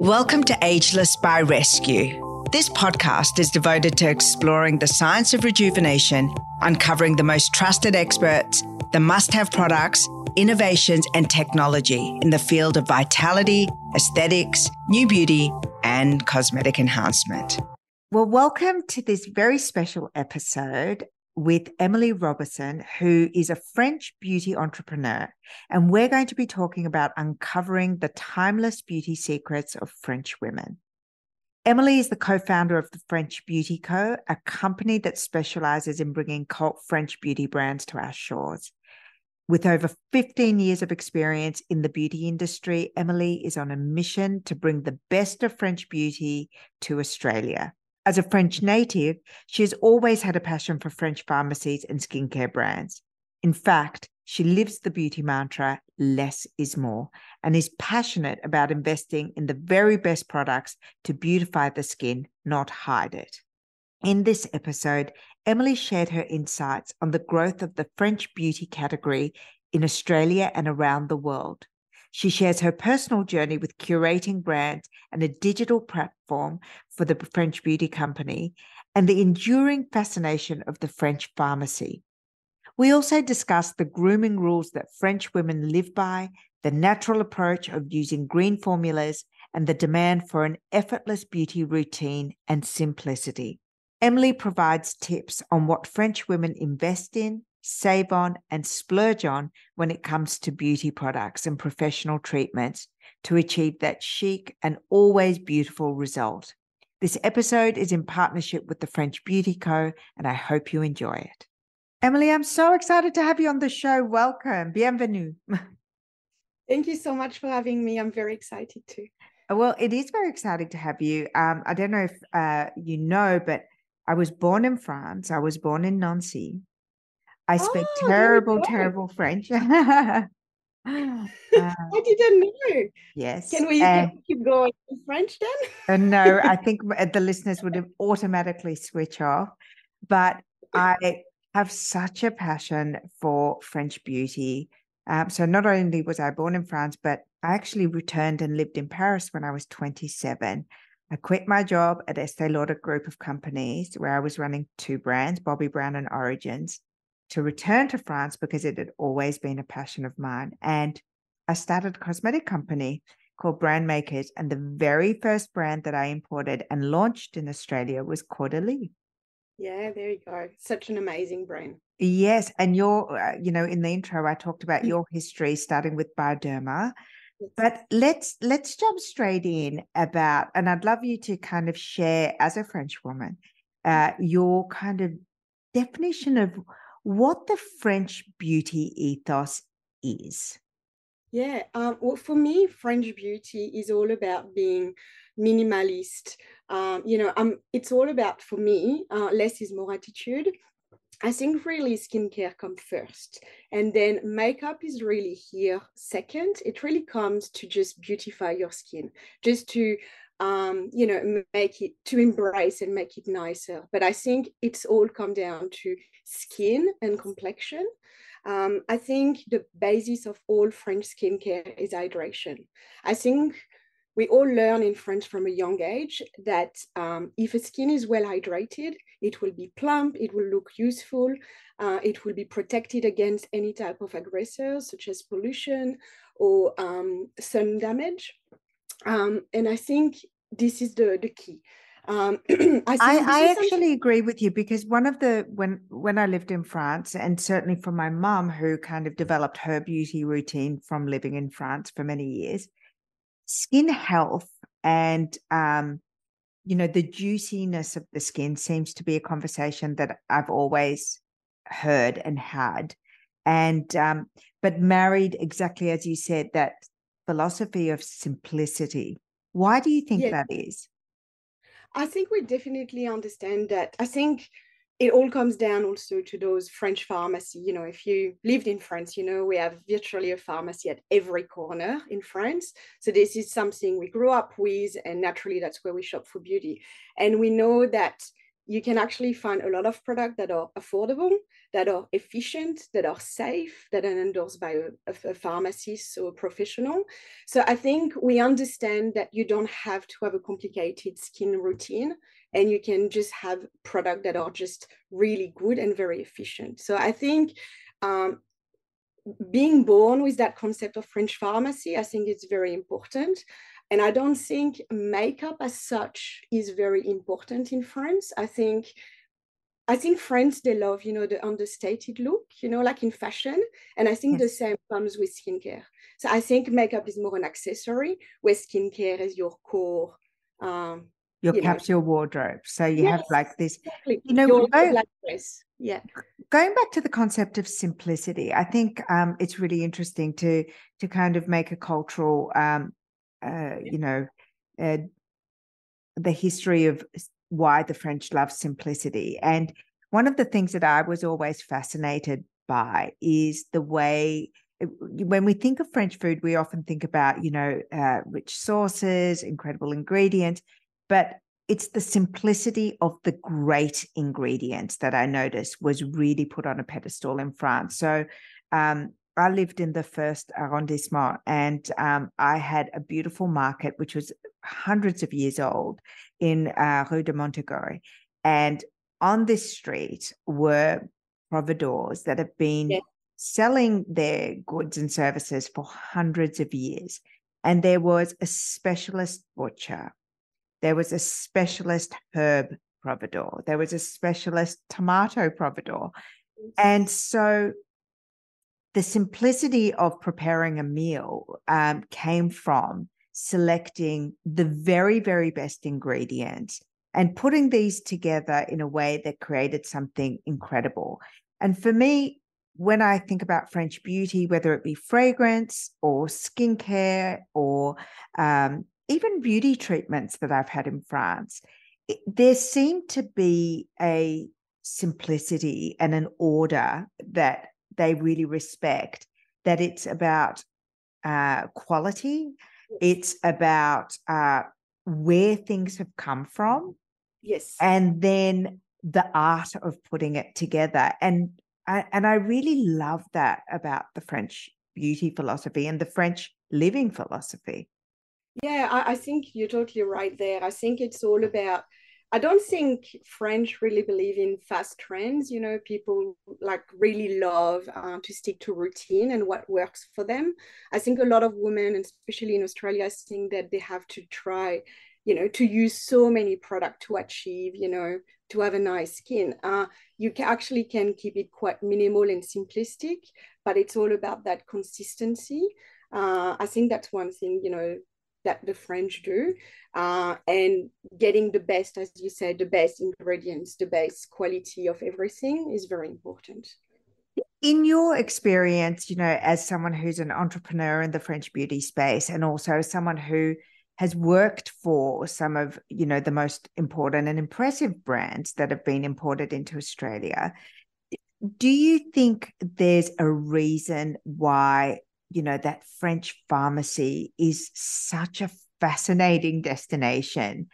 Welcome to Ageless by Rescue. This podcast is devoted to exploring the science of rejuvenation, uncovering the most trusted experts, the must have products, innovations, and technology in the field of vitality, aesthetics, new beauty, and cosmetic enhancement. Well, welcome to this very special episode with Emilie Roberson, who is a French beauty entrepreneur. And we're going to be talking about uncovering the timeless beauty secrets of French women. Emilie is the co founder of the French Beauty Co., a company that specializes in bringing cult French beauty brands to our shores. With over 15 years of experience in the beauty industry, Emilie is on a mission to bring the best of French beauty to Australia. As a French native, she has always had a passion for French pharmacies and skincare brands. In fact, she lives the beauty mantra less is more and is passionate about investing in the very best products to beautify the skin, not hide it. In this episode, Emilie shared her insights on the growth of the French beauty category in Australia and around the world. She shares her personal journey with curating brands and a digital platform for the French beauty company and the enduring fascination of the French pharmacy. We also discuss the grooming rules that French women live by, the natural approach of using green formulas, and the demand for an effortless beauty routine and simplicity. Emilie provides tips on what French women invest in, save on, and splurge on when it comes to beauty products and professional treatments to achieve that chic and always beautiful result. This episode is in partnership with the French Beauty Co., and I hope you enjoy it. Emilie, I'm so excited to have you on the show. Welcome. Bienvenue. Thank you so much for having me. I'm very excited too. Well, it is very exciting to have you. Um, I don't know if uh, you know, but I was born in France. I was born in Nancy. I speak oh, terrible, terrible French. uh, I didn't know. Yes. Can we uh, keep going in French then? uh, no, I think the listeners would automatically switch off. But I have such a passion for French beauty. Um, so not only was I born in France, but I actually returned and lived in Paris when I was 27. I quit my job at Estee Lauder Group of Companies, where I was running two brands, Bobbi Brown and Origins to return to France because it had always been a passion of mine. And I started a cosmetic company called Brand Makers. And the very first brand that I imported and launched in Australia was Caudalie. Yeah, there you go. Such an amazing brand. Yes. And your, uh, you know, in the intro, I talked about mm. your history starting with Bioderma. But let's let's jump straight in about, and I'd love you to kind of share as a French woman, uh, your kind of definition of what the French beauty ethos is. Yeah, um, well, for me, French beauty is all about being minimalist. Um, you know, um, it's all about for me, uh, less is more attitude. I think really skincare comes first, and then makeup is really here second. It really comes to just beautify your skin, just to um, you know, make it to embrace and make it nicer. But I think it's all come down to skin and complexion. Um, I think the basis of all French skincare is hydration. I think we all learn in French from a young age that um, if a skin is well hydrated, it will be plump, it will look useful, uh, it will be protected against any type of aggressors such as pollution or um, sun damage. Um, and I think this is the, the key. Um, I, I, I actually something... agree with you because one of the when when I lived in France, and certainly for my mum, who kind of developed her beauty routine from living in France for many years, skin health and um, you know the juiciness of the skin seems to be a conversation that I've always heard and had, and um, but married exactly as you said that philosophy of simplicity. Why do you think that is? I think we definitely understand that. I think it all comes down also to those French pharmacy. You know, if you lived in France, you know, we have virtually a pharmacy at every corner in France. So this is something we grew up with, and naturally that's where we shop for beauty. And we know that you can actually find a lot of products that are affordable, that are efficient, that are safe, that are endorsed by a, a, pharmacist or a professional. So I think we understand that you don't have to have a complicated skin routine and you can just have products that are just really good and very efficient. So I think um, being born with that concept of French pharmacy, I think it's very important. And I don't think makeup as such is very important in France. I think I think France they love, you know, the understated look, you know, like in fashion. And I think yes. the same comes with skincare. So I think makeup is more an accessory, where skincare is your core. Um, your you capsule know. wardrobe. So you yes, have like this, exactly. you know, your yeah. Going back to the concept of simplicity, I think um, it's really interesting to to kind of make a cultural um, uh, you know, uh, the history of why the French love simplicity. And one of the things that I was always fascinated by is the way uh, when we think of French food, we often think about, you know, uh, rich sauces, incredible ingredients, but it's the simplicity of the great ingredients that I noticed was really put on a pedestal in France. So, um, I lived in the first arrondissement and um, I had a beautiful market, which was hundreds of years old in uh, Rue de Montorgueil. And on this street were providors that have been yeah. selling their goods and services for hundreds of years. And there was a specialist butcher, there was a specialist herb providor, there was a specialist tomato providor. And so the simplicity of preparing a meal um, came from selecting the very, very best ingredients and putting these together in a way that created something incredible. And for me, when I think about French beauty, whether it be fragrance or skincare or um, even beauty treatments that I've had in France, it, there seemed to be a simplicity and an order that they really respect that it's about uh, quality, it's about uh, where things have come from. Yes. And then the art of putting it together. And I, and I really love that about the French beauty philosophy and the French living philosophy. Yeah, I, I think you're totally right there. I think it's all about I don't think French really believe in fast trends. You know, people like really love uh, to stick to routine and what works for them. I think a lot of women, especially in Australia, think that they have to try, you know, to use so many products to achieve, you know, to have a nice skin. Uh, you can actually can keep it quite minimal and simplistic, but it's all about that consistency. Uh, I think that's one thing, you know, that the French do, uh, and getting the best, as you said, the best ingredients, the best quality of everything is very important. In your experience, you know, as someone who's an entrepreneur in the French beauty space, and also someone who has worked for some of you know the most important and impressive brands that have been imported into Australia. Do you think there's a reason why you know, that French pharmacy is such a fascinating destination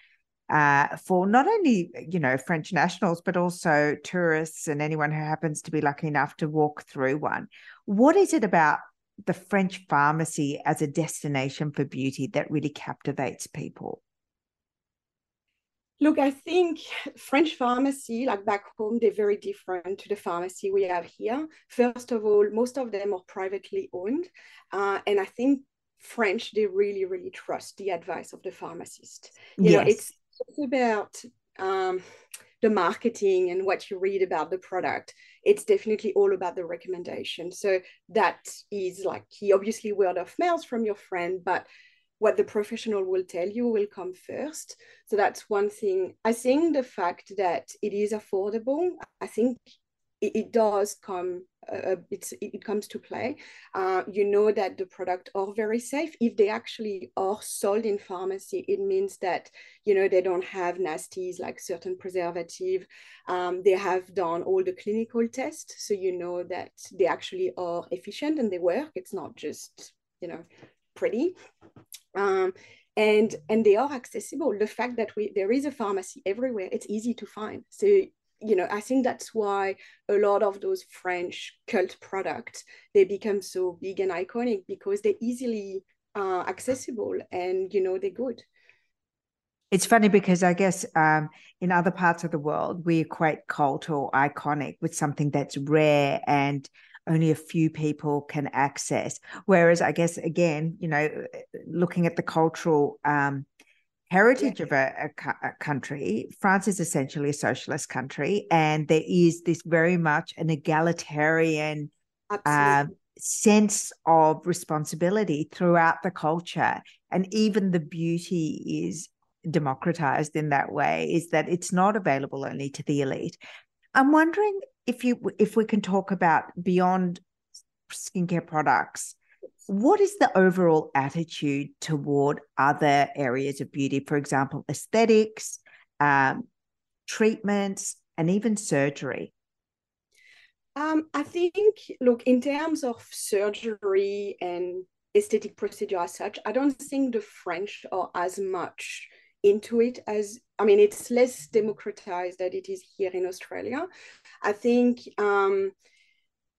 uh, for not only, you know, French nationals, but also tourists and anyone who happens to be lucky enough to walk through one. What is it about the French pharmacy as a destination for beauty that really captivates people? Look, I think French pharmacy, like back home, they're very different to the pharmacy we have here. First of all, most of them are privately owned. Uh, and I think French, they really, really trust the advice of the pharmacist. You yes. know, it's, it's about um, the marketing and what you read about the product. It's definitely all about the recommendation. So that is like key. Obviously, word of mouth from your friend, but what the professional will tell you will come first. So that's one thing. I think the fact that it is affordable, I think it, it does come. Uh, it's it comes to play. Uh, you know that the product are very safe. If they actually are sold in pharmacy, it means that you know they don't have nasties like certain preservative. Um, they have done all the clinical tests, so you know that they actually are efficient and they work. It's not just you know pretty. Um, and and they are accessible. The fact that we there is a pharmacy everywhere it's easy to find. So you know i think that's why a lot of those french cult products they become so big and iconic because they're easily uh, accessible and you know they're good. It's funny because I guess um, in other parts of the world, we equate cult or iconic with something that's rare and only a few people can access. Whereas, I guess, again, you know, looking at the cultural um, heritage yeah. of a, a, a, country, France is essentially a socialist country, and there is this very much an egalitarian uh, sense of responsibility throughout the culture. And even the beauty is democratized in that way is that it's not available only to the elite. I'm wondering if you if we can talk about beyond skincare products what is the overall attitude toward other areas of beauty for example aesthetics um, treatments and even surgery um, i think look in terms of surgery and aesthetic procedure as such i don't think the french are as much into it as I mean, it's less democratized than it is here in Australia. I think um,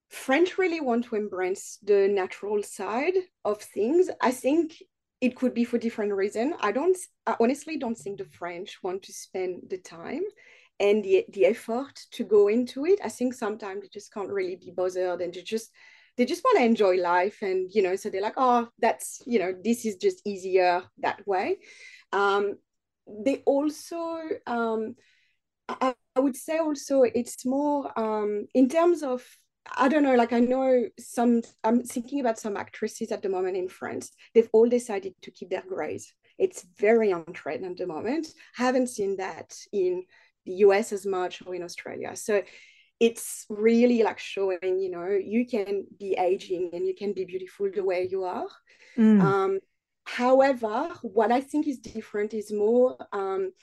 French really want to embrace the natural side of things. I think it could be for different reasons. I don't, I honestly don't think the French want to spend the time and the, the effort to go into it. I think sometimes they just can't really be bothered and they just they just want to enjoy life and you know so they're like oh that's you know this is just easier that way um, they also um, I, I, would say also it's more um, in terms of I don't know, like I know some, I'm thinking about some actresses at the moment in France. They've all decided to keep their grays. It's very on trend at the moment. Haven't seen that in the US as much or in Australia. So it's really like showing, you know, you can be aging and you can be beautiful the way you are. Mm. Um, However, what I think is different is more um,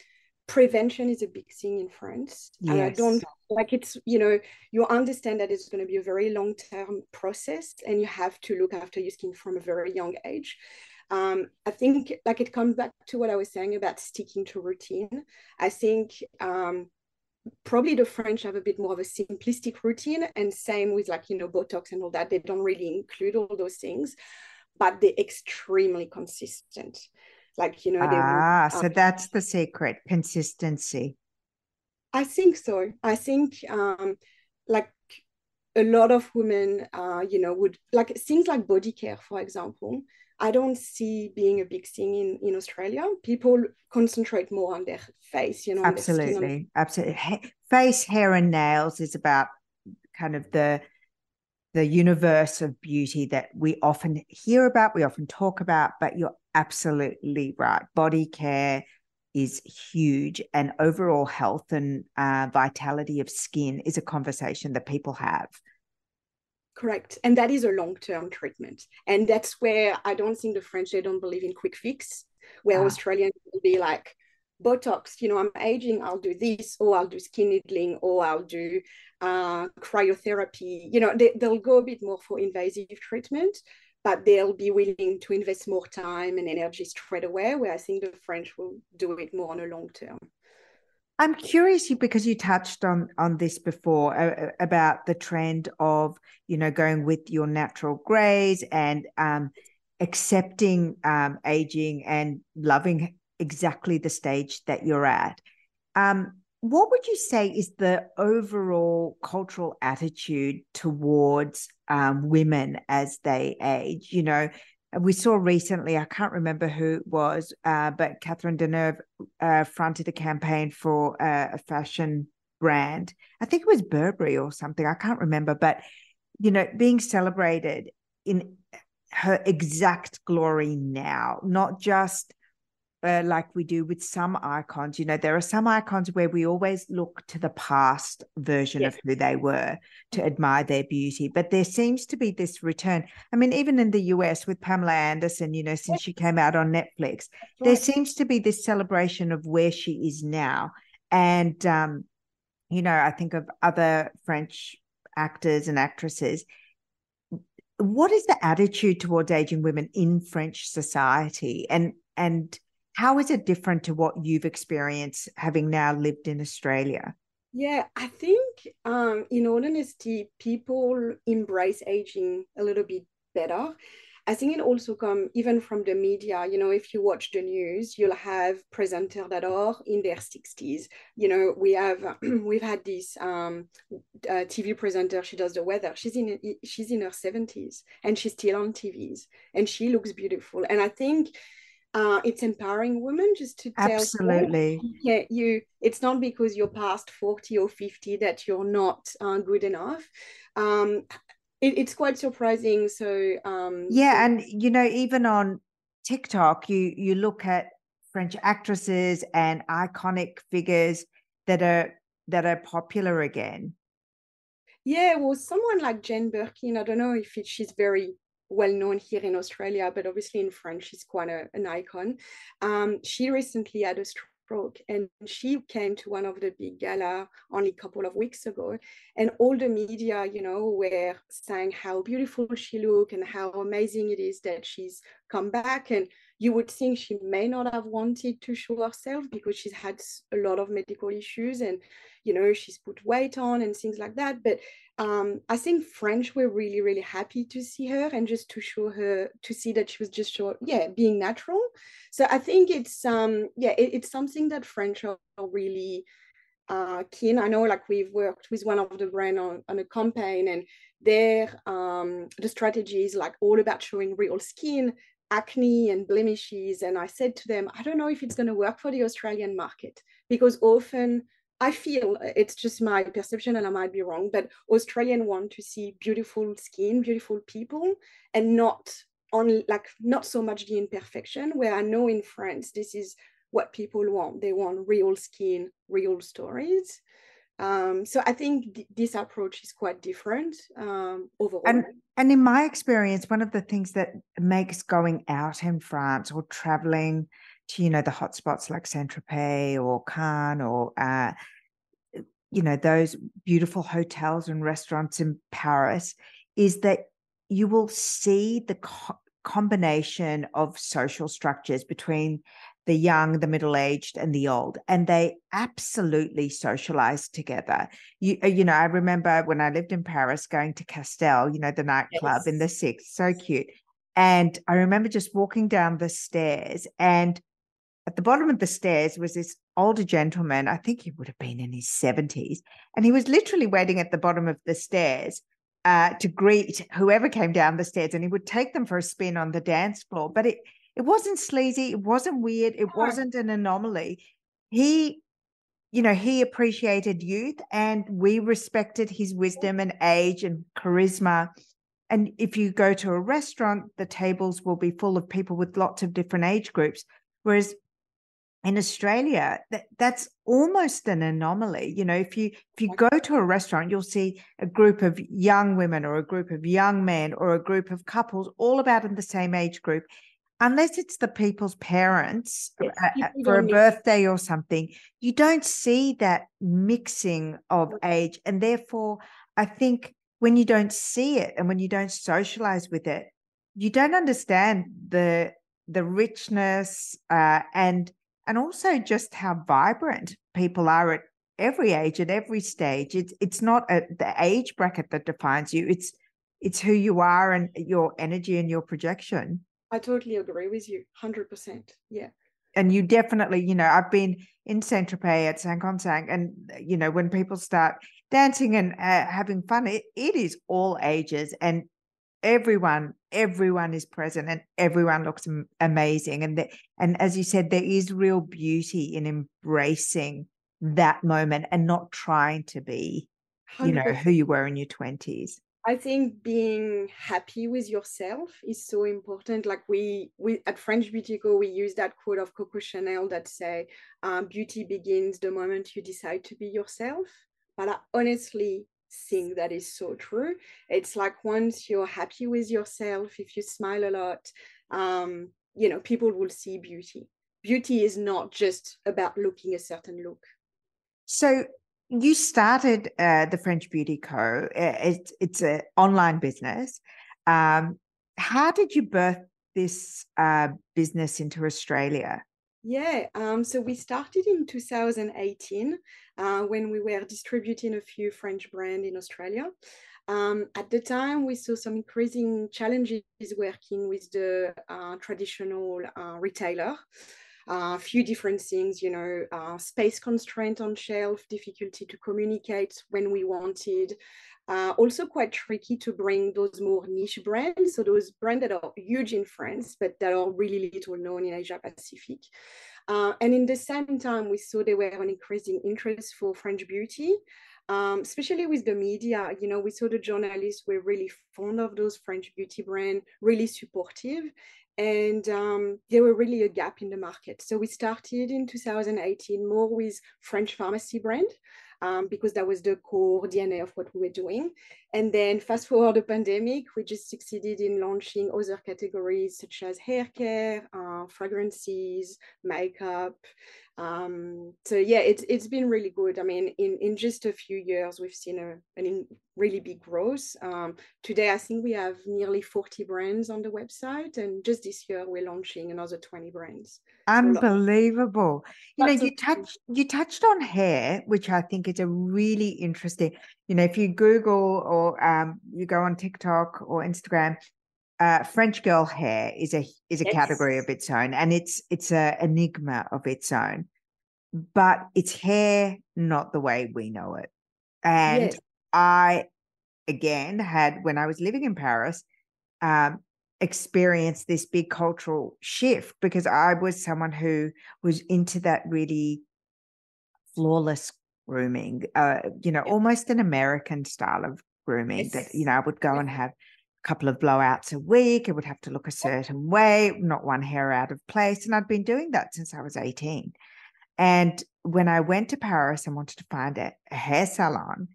prevention is a big thing in France. Yes. And I don't like it's, you know, you understand that it's going to be a very long term process and you have to look after your skin from a very young age. Um, I think like it comes back to what I was saying about sticking to routine. I think um, probably the French have a bit more of a simplistic routine, and same with like you know Botox and all that. They don't really include all those things but they're extremely consistent. Like, you know, they Ah, so that's the secret consistency. I think so. I think um like a lot of women uh, you know, would like things like body care, for example. I don't see being a big thing in, in Australia. People concentrate more on their face, you know. Absolutely. Absolutely. Face, hair, and nails is about kind of the the universe of beauty that we often hear about, we often talk about, but you're absolutely right. Body care is huge, and overall health and uh, vitality of skin is a conversation that people have. Correct. And that is a long term treatment. And that's where I don't think the French, they don't believe in quick fix, where ah. Australians will be like, Botox, you know, I'm aging, I'll do this, or I'll do skin needling, or I'll do uh, cryotherapy. You know, they, they'll go a bit more for invasive treatment, but they'll be willing to invest more time and energy straight away, where I think the French will do it more on a long term. I'm curious because you touched on on this before uh, about the trend of you know going with your natural grays and um, accepting um, aging and loving exactly the stage that you're at. Um, what would you say is the overall cultural attitude towards um, women as they age? You know, we saw recently, I can't remember who it was, uh, but Catherine Deneuve uh, fronted a campaign for uh, a fashion brand. I think it was Burberry or something. I can't remember, but you know, being celebrated in her exact glory now, not just uh, like we do with some icons. You know, there are some icons where we always look to the past version yes. of who they were to admire their beauty. But there seems to be this return. I mean, even in the US with Pamela Anderson, you know, since she came out on Netflix, right. there seems to be this celebration of where she is now. And, um, you know, I think of other French actors and actresses. What is the attitude towards aging women in French society? And, and, how is it different to what you've experienced having now lived in Australia? Yeah, I think um, in all honesty, people embrace aging a little bit better. I think it also come even from the media. You know, if you watch the news, you'll have presenters that are in their 60s. You know, we have we've had this um, uh, TV presenter. She does the weather. She's in she's in her 70s and she's still on TVs and she looks beautiful. And I think uh, it's empowering women just to tell absolutely yeah you it's not because you're past 40 or 50 that you're not uh, good enough um, it, it's quite surprising. So um, yeah, and you know, even on TikTok, you you look at French actresses and iconic figures that are that are popular again. Yeah, well, someone like Jane Birkin, I don't know if it, she's very well known here in Australia, but obviously in France, she's quite a, an icon. Um, she recently had a stroke and she came to one of the big gala only a couple of weeks ago and all the media you know were saying how beautiful she looked and how amazing it is that she's come back and you would think she may not have wanted to show herself because she's had a lot of medical issues and you know she's put weight on and things like that but um, I think French were really, really happy to see her and just to show her to see that she was just show, yeah, being natural. So I think it's um yeah, it, it's something that French are really uh, keen. I know like we've worked with one of the brand on, on a campaign and their um the strategy is like all about showing real skin, acne and blemishes. And I said to them, I don't know if it's gonna work for the Australian market because often I feel uh, it's just my perception and I might be wrong, but Australian want to see beautiful skin, beautiful people, and not on like not so much the imperfection. Where I know in France, this is what people want. They want real skin, real stories. Um, so I think th- this approach is quite different um, overall. And and in my experience, one of the things that makes going out in France or traveling to you know the hotspots like Saint Tropez or Cannes or uh, you know those beautiful hotels and restaurants in Paris is that you will see the co- combination of social structures between the young, the middle aged, and the old, and they absolutely socialize together. You, uh, you know, I remember when I lived in Paris going to Castel, you know, the nightclub yes. in the sixth, so cute. And I remember just walking down the stairs and at the bottom of the stairs was this older gentleman. I think he would have been in his 70s. And he was literally waiting at the bottom of the stairs uh, to greet whoever came down the stairs. And he would take them for a spin on the dance floor. But it, it wasn't sleazy. It wasn't weird. It wasn't an anomaly. He, you know, he appreciated youth and we respected his wisdom and age and charisma. And if you go to a restaurant, the tables will be full of people with lots of different age groups. Whereas in Australia, that, that's almost an anomaly. You know, if you if you go to a restaurant, you'll see a group of young women or a group of young men or a group of couples all about in the same age group. Unless it's the people's parents yes, for a birthday or something, you don't see that mixing of age. And therefore, I think when you don't see it and when you don't socialize with it, you don't understand the the richness uh, and and also just how vibrant people are at every age at every stage it's it's not a, the age bracket that defines you it's it's who you are and your energy and your projection i totally agree with you 100% yeah and you definitely you know i've been in saint tropez at saint consang and you know when people start dancing and uh, having fun it, it is all ages and everyone everyone is present and everyone looks amazing and the, and as you said there is real beauty in embracing that moment and not trying to be 100%. you know who you were in your 20s i think being happy with yourself is so important like we we at french beauty co we use that quote of coco chanel that say um, beauty begins the moment you decide to be yourself but I honestly think that is so true. It's like once you're happy with yourself, if you smile a lot, um, you know, people will see beauty. Beauty is not just about looking a certain look. So you started uh, the French Beauty Co. It's it's an online business. Um, how did you birth this uh, business into Australia? Yeah, um, so we started in 2018 uh, when we were distributing a few French brands in Australia. Um, at the time, we saw some increasing challenges working with the uh, traditional uh, retailer. A uh, few different things, you know, uh, space constraint on shelf, difficulty to communicate when we wanted, uh, also quite tricky to bring those more niche brands. So those brands that are huge in France, but that are really little known in Asia Pacific. Uh, and in the same time, we saw there were an increasing interest for French beauty, um, especially with the media. You know, we saw the journalists were really fond of those French beauty brands, really supportive. And um, there were really a gap in the market. So we started in 2018 more with French pharmacy brand um, because that was the core DNA of what we were doing. And then fast forward the pandemic, we just succeeded in launching other categories such as hair care, uh, fragrances, makeup. Um, so yeah, it's it's been really good. I mean, in in just a few years, we've seen a an really big growth. Um, today, I think we have nearly 40 brands on the website, and just this year, we're launching another 20 brands. Unbelievable. You know, you touched you touched on hair, which I think is a really interesting. You know, if you Google or um, you go on TikTok or Instagram, uh, French girl hair is a is a yes. category of its own, and it's it's a enigma of its own. But it's hair not the way we know it. And yes. I, again, had when I was living in Paris, um, experienced this big cultural shift because I was someone who was into that really flawless grooming, uh, you know, almost an American style of grooming yes. that, you know, I would go and have a couple of blowouts a week. It would have to look a certain way, not one hair out of place. And I'd been doing that since I was 18. And when I went to Paris and wanted to find a, a hair salon,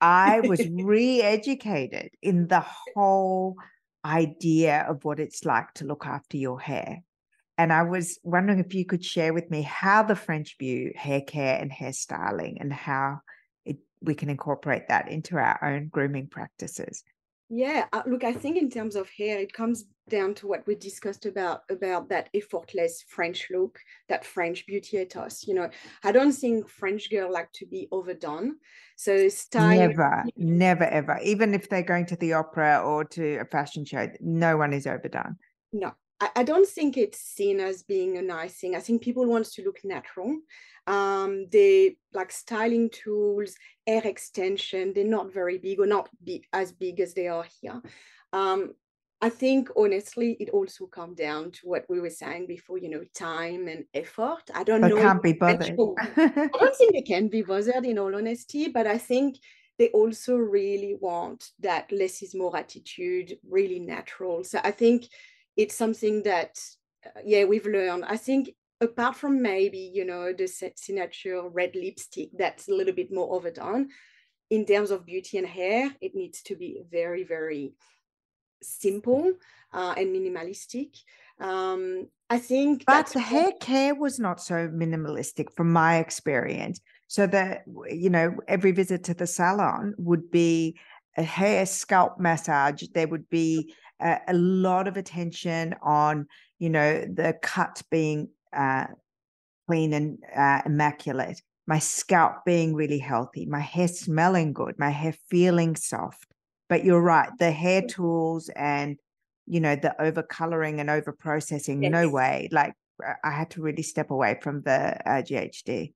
I was re educated in the whole idea of what it's like to look after your hair. And I was wondering if you could share with me how the French view hair care and hairstyling and how it, we can incorporate that into our own grooming practices. Yeah, uh, look, I think in terms of hair, it comes down to what we discussed about about that effortless French look, that French beauty ethos. You know, I don't think French girl like to be overdone. So style never, never, ever. Even if they're going to the opera or to a fashion show, no one is overdone. No, I, I don't think it's seen as being a nice thing. I think people want to look natural. Um, they like styling tools, hair extension. They're not very big or not be, as big as they are here. Um, I think honestly, it also comes down to what we were saying before, you know, time and effort. I don't know. Can't be bothered. I don't think they can be bothered in all honesty, but I think they also really want that less is more attitude, really natural. So I think it's something that, uh, yeah, we've learned. I think apart from maybe, you know, the signature red lipstick that's a little bit more overdone, in terms of beauty and hair, it needs to be very, very simple uh, and minimalistic. Um, I think but the hair care was not so minimalistic from my experience. So that you know, every visit to the salon would be a hair scalp massage. There would be a, a lot of attention on you know the cut being uh, clean and uh, immaculate, my scalp being really healthy, my hair smelling good, my hair feeling soft. But you're right, the hair tools and you know the over coloring and over processing, yes. no way. Like I had to really step away from the uh, GHD.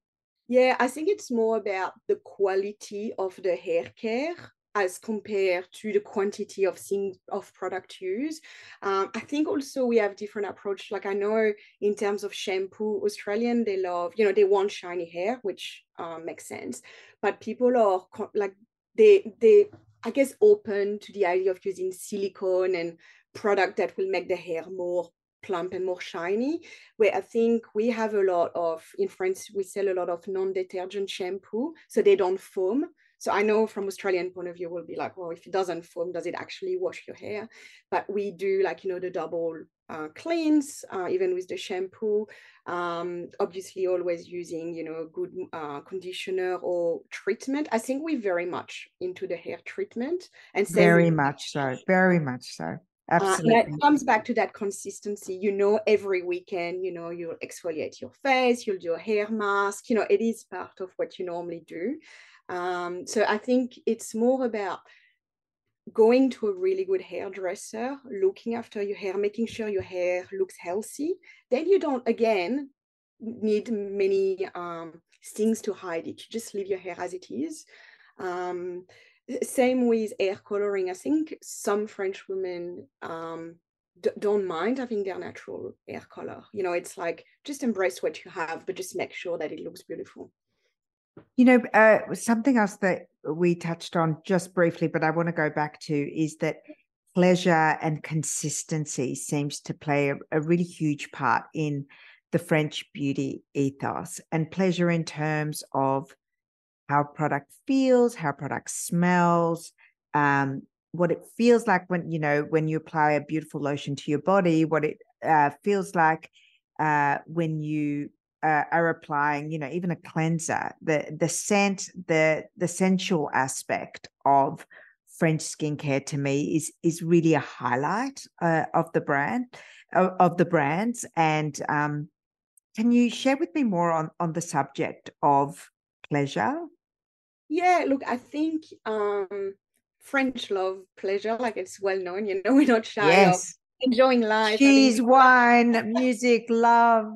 Yeah, I think it's more about the quality of the hair care as compared to the quantity of things of product use. Um, I think also we have different approach. Like I know in terms of shampoo, Australian they love, you know, they want shiny hair, which um, makes sense. But people are like they they I guess open to the idea of using silicone and product that will make the hair more plump and more shiny where i think we have a lot of in france we sell a lot of non-detergent shampoo so they don't foam so I know from Australian point of view, we'll be like, well, if it doesn't foam, does it actually wash your hair? But we do like, you know, the double uh, cleans, uh, even with the shampoo. Um, obviously, always using, you know, good uh, conditioner or treatment. I think we're very much into the hair treatment and very much so, very much so. Absolutely. Uh, it comes back to that consistency. You know, every weekend, you know, you'll exfoliate your face, you'll do a hair mask. You know, it is part of what you normally do. Um, so I think it's more about going to a really good hairdresser, looking after your hair, making sure your hair looks healthy. Then you don't, again, need many um, things to hide it. You just leave your hair as it is. Um, same with hair coloring. I think some French women um, d- don't mind having their natural hair color. You know, it's like just embrace what you have, but just make sure that it looks beautiful. You know, uh, something else that we touched on just briefly, but I want to go back to is that pleasure and consistency seems to play a, a really huge part in the French beauty ethos. And pleasure in terms of how product feels, how product smells, um, what it feels like when you know when you apply a beautiful lotion to your body, what it uh, feels like uh, when you uh, are applying, you know, even a cleanser. The the scent, the the sensual aspect of French skincare to me is is really a highlight uh, of the brand of, of the brands. And um, can you share with me more on on the subject of pleasure? Yeah, look, I think um, French love pleasure, like it's well known. You know, we're not shy yes. of enjoying life. Cheese, wine, music, love.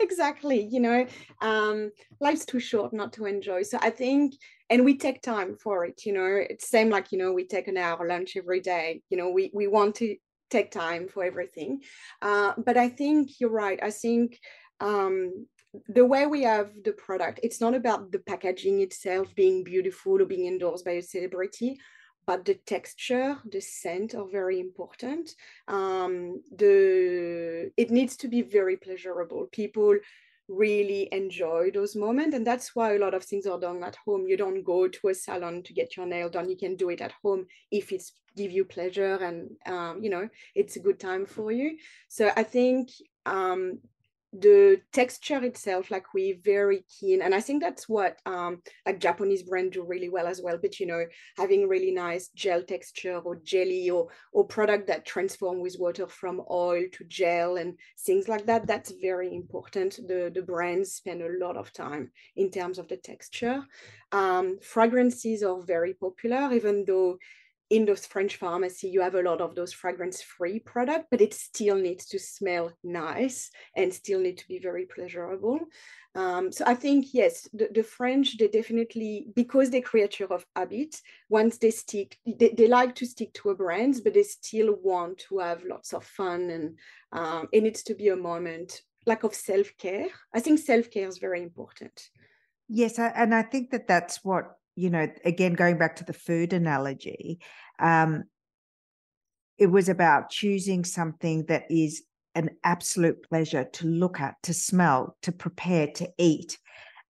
Exactly. You know, um, life's too short not to enjoy. So I think, and we take time for it. You know, it's same like you know we take an hour lunch every day. You know, we we want to take time for everything. Uh, but I think you're right. I think um, the way we have the product, it's not about the packaging itself being beautiful or being endorsed by a celebrity, but the texture, the scent are very important. Um, the it needs to be very pleasurable. People really enjoy those moments, and that's why a lot of things are done at home. You don't go to a salon to get your nail done. You can do it at home if it's give you pleasure and um, you know it's a good time for you. So I think um, the texture itself like we're very keen and i think that's what um like japanese brand do really well as well but you know having really nice gel texture or jelly or or product that transform with water from oil to gel and things like that that's very important. The the brands spend a lot of time in terms of the texture. Um fragrances are very popular even though in those French pharmacy, you have a lot of those fragrance-free product, but it still needs to smell nice and still need to be very pleasurable. Um, so I think yes, the, the, French they definitely because they're creature of habit. Once they stick, they, they like to stick to a brand, but they still want to have lots of fun and um, it needs to be a moment like of self care. I think self care is very important. Yes, and I think that that's what you know, again, going back to the food analogy, um, it was about choosing something that is an absolute pleasure to look at, to smell, to prepare, to eat.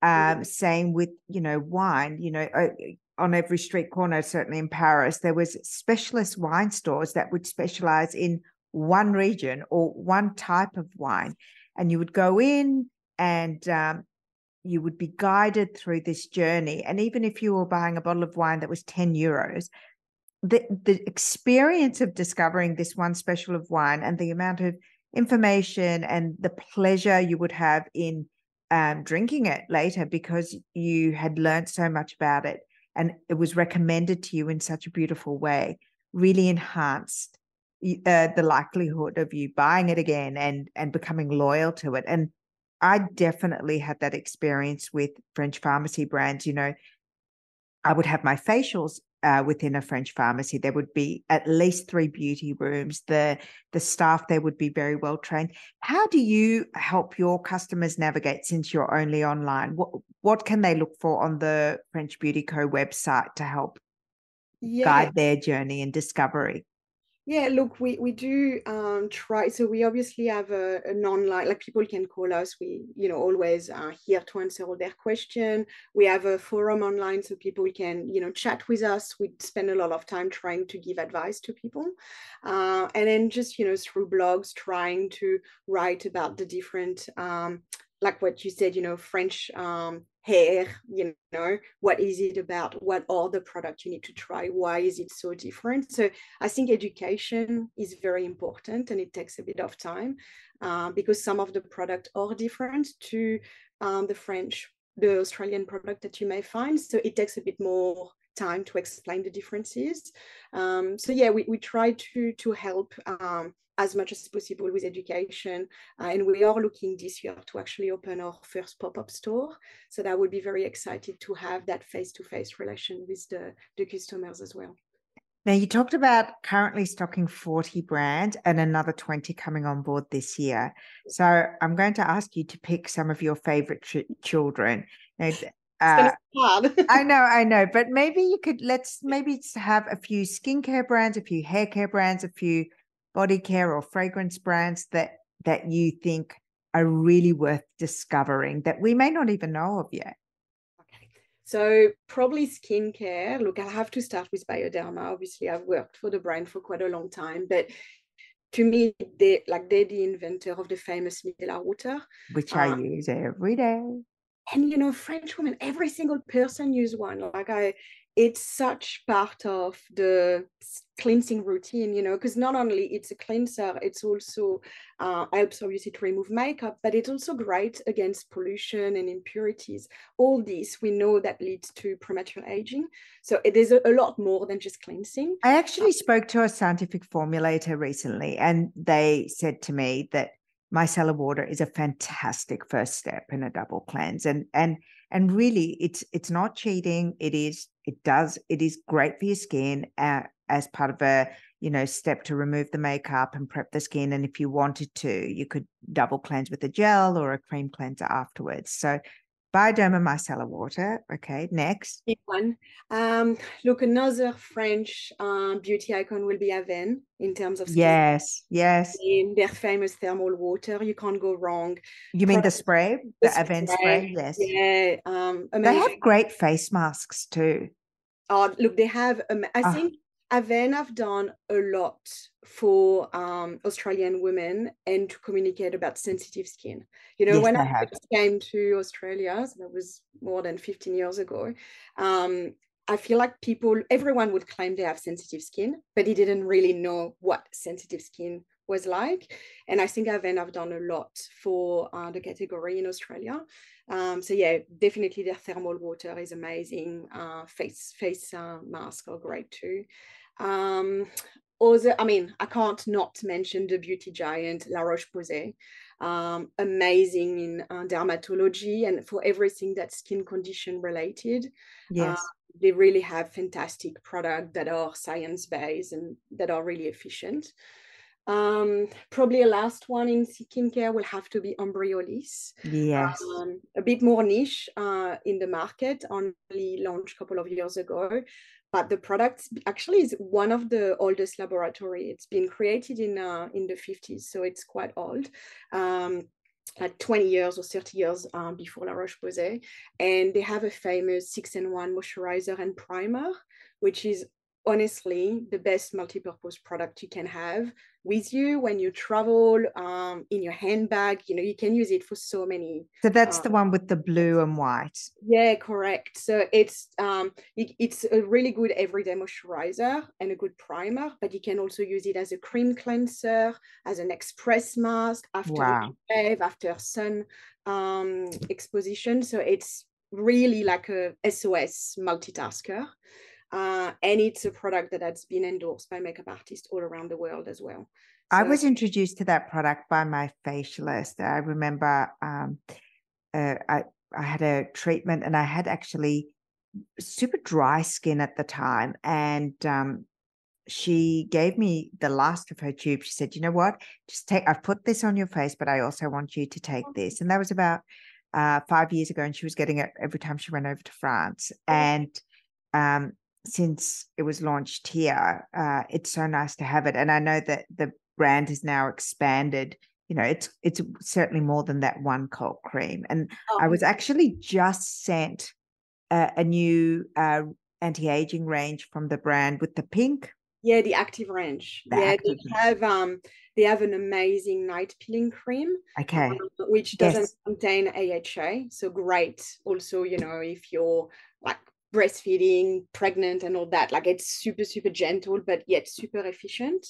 Um, mm-hmm. Same with, you know, wine, you know, on every street corner, certainly in Paris, there was specialist wine stores that would specialize in one region or one type of wine. And you would go in and um, you would be guided through this journey. And even if you were buying a bottle of wine that was 10 euros, the, the experience of discovering this one special of wine and the amount of information and the pleasure you would have in um, drinking it later because you had learned so much about it and it was recommended to you in such a beautiful way really enhanced uh, the likelihood of you buying it again and and becoming loyal to it and I definitely had that experience with French pharmacy brands. You know, I would have my facials uh, within a French pharmacy. There would be at least three beauty rooms. The the staff there would be very well trained. How do you help your customers navigate since you're only online? What what can they look for on the French Beauty Co website to help yeah. guide their journey and discovery? Yeah, look, we, we do um, try. So we obviously have a, online, like people can call us. We, you know, always are here to answer all their question. We have a forum online so people can, you know, chat with us. We spend a lot of time trying to give advice to people. Uh, and then just, you know, through blogs, trying to write about the different, um, like what you said, you know, French um, hair you know what is it about what are the products you need to try why is it so different? So i think education is very important and it takes a bit of time uh, because some of the products are different to um, the french the australian product that you may find. So it takes a bit more time to explain the differences um, so yeah we, we try to to help um, as much as possible with education. Uh, and we are looking this year to actually open our first pop-up store. So that would be very excited to have that face-to-face relation with the, the customers as well. Now you talked about currently stocking 40 brands and another 20 coming on board this year. So I'm going to ask you to pick some of your favorite ch- children. Now, uh, I know, I know, but maybe you could let's maybe have a few skincare brands, a few hair care brands, a few body care or fragrance brands that that you think are really worth discovering that we may not even know of yet? Okay. So probably skincare. Look, I'll have to start with Bioderma. Obviously, I've worked for the brand for quite a long time, but to me, they like they're the inventor of the famous micellar water, which I um, use every day. And you know, French women, every single person use one. Like I, it's such part of the cleansing routine you know because not only it's a cleanser it's also uh, helps obviously to remove makeup but it's also great against pollution and impurities. All these we know that leads to premature aging. So it is a, a lot more than just cleansing. I actually spoke to a scientific formulator recently and they said to me that micellar water is a fantastic first step in a double cleanse. And and and really it's it's not cheating. It is it does it is great for your skin uh, as part of a you know step to remove the makeup and prep the skin. And if you wanted to you could double cleanse with a gel or a cream cleanser afterwards. So Bioderma micellar water. Okay, next. Big one. Um, look, another French uh, beauty icon will be Avène in terms of skin. Yes, yes. In their famous thermal water, you can't go wrong. You mean the spray, the, the Avène spray. spray? Yes. Yeah. Um, they have great face masks too. Oh, look, they have. Um, I oh. think Avène have done a lot for um, Australian women and to communicate about sensitive skin. You know, yes, when I, I came to Australia, so that was more than 15 years ago, um, I feel like people, everyone would claim they have sensitive skin, but they didn't really know what sensitive skin was like. And I think Avène have done a lot for uh, the category in Australia. Um, so yeah, definitely their thermal water is amazing. Uh, face face uh, masks are great too. Um, other, I mean, I can't not mention the beauty giant La Roche-Posay. Um, amazing in uh, dermatology and for everything that's skin condition related. Yes. Uh, they really have fantastic products that are science based and that are really efficient. Um, probably a last one in skincare will have to be Embryolisse. Yes. Um, a bit more niche uh, in the market, only launched a couple of years ago. But the product actually is one of the oldest laboratory. It's been created in uh, in the 50s, so it's quite old. Um, like 20 years or 30 years um, before La Roche-Posay. And they have a famous six in one moisturizer and primer, which is honestly the best multi-purpose product you can have with you when you travel um, in your handbag you know you can use it for so many so that's um, the one with the blue and white. Yeah correct. So it's um it, it's a really good everyday moisturizer and a good primer but you can also use it as a cream cleanser as an express mask after wow. shave after sun um exposition. So it's really like a sos multitasker uh, and it's a product that has been endorsed by makeup artists all around the world as well. So, I was introduced to that product by my facialist. I remember um, uh, I I had a treatment and I had actually super dry skin at the time, and um, she gave me the last of her tube. She said, "You know what? Just take. I've put this on your face, but I also want you to take this." And that was about uh, five years ago, and she was getting it every time she went over to France. And um, since it was launched here, uh, it's so nice to have it. And I know that the brand has now expanded. You know, it's it's certainly more than that one cold cream. And oh. I was actually just sent a, a new uh, anti-aging range from the brand with the pink Yeah, the active range. The yeah, active they have um they have an amazing night peeling cream. Okay. Um, which doesn't yes. contain AHA. So great. Also, you know, if you're like breastfeeding, pregnant, and all that, like it's super, super gentle, but yet super efficient.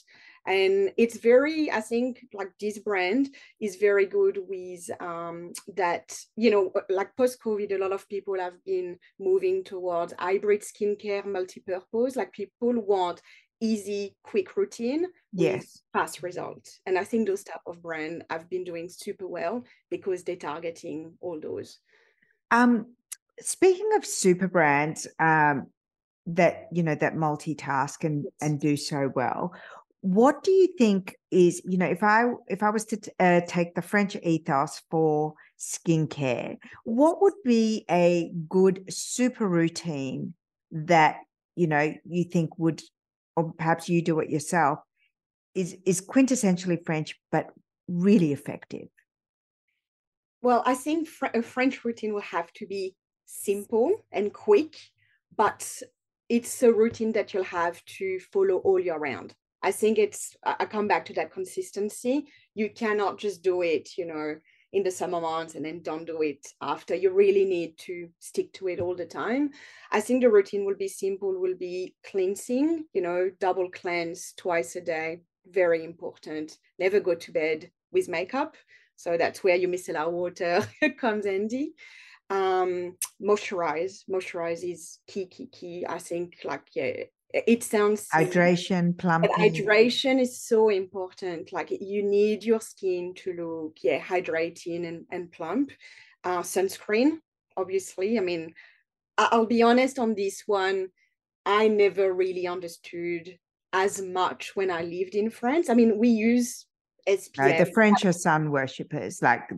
And it's very, I think, like this brand is very good with um, that, you know, like post COVID, a lot of people have been moving towards hybrid skincare, multi purpose. Like people want easy, quick routine yes fast results and i think those type of brand have been doing super well because they're targeting all those um speaking of super brands um that you know that multitask and yes. and do so well what do you think is you know if i if i was to t- uh, take the french ethos for skincare what would be a good super routine that you know you think would or perhaps you do it yourself is is quintessentially French, but really effective? Well, I think fr- a French routine will have to be simple and quick, but it's a routine that you'll have to follow all year round. I think it's, I come back to that consistency. You cannot just do it, you know, in the summer months and then don't do it after. You really need to stick to it all the time. I think the routine will be simple, will be cleansing, you know, double cleanse twice a day, very important. Never go to bed with makeup. So that's where your micellar water comes handy. Um, moisturize. Moisturize is key, key, key. I think like yeah, it sounds hydration, plumping. Hydration is so important. Like you need your skin to look yeah, hydrating and, and plump. Uh, sunscreen, obviously. I mean, I'll be honest on this one. I never really understood as much when I lived in France. I mean, we use SPF. No, the French are sun worshippers. Like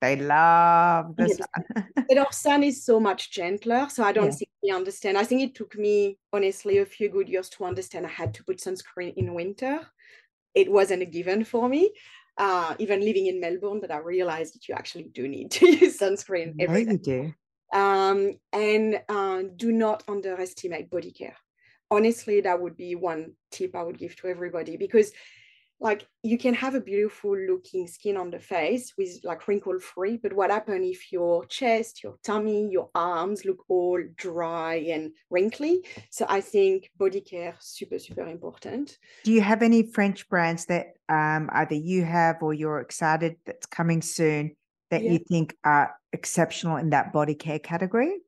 they love the sun. but our sun is so much gentler. So I don't yeah. think we understand. I think it took me honestly a few good years to understand I had to put sunscreen in winter. It wasn't a given for me. Uh, even living in Melbourne, that I realized that you actually do need to use sunscreen every day. you do. Um, and uh, do not underestimate body care honestly that would be one tip i would give to everybody because like you can have a beautiful looking skin on the face with like wrinkle free but what happens if your chest your tummy your arms look all dry and wrinkly so i think body care super super important do you have any french brands that um, either you have or you're excited that's coming soon that yeah. you think are exceptional in that body care category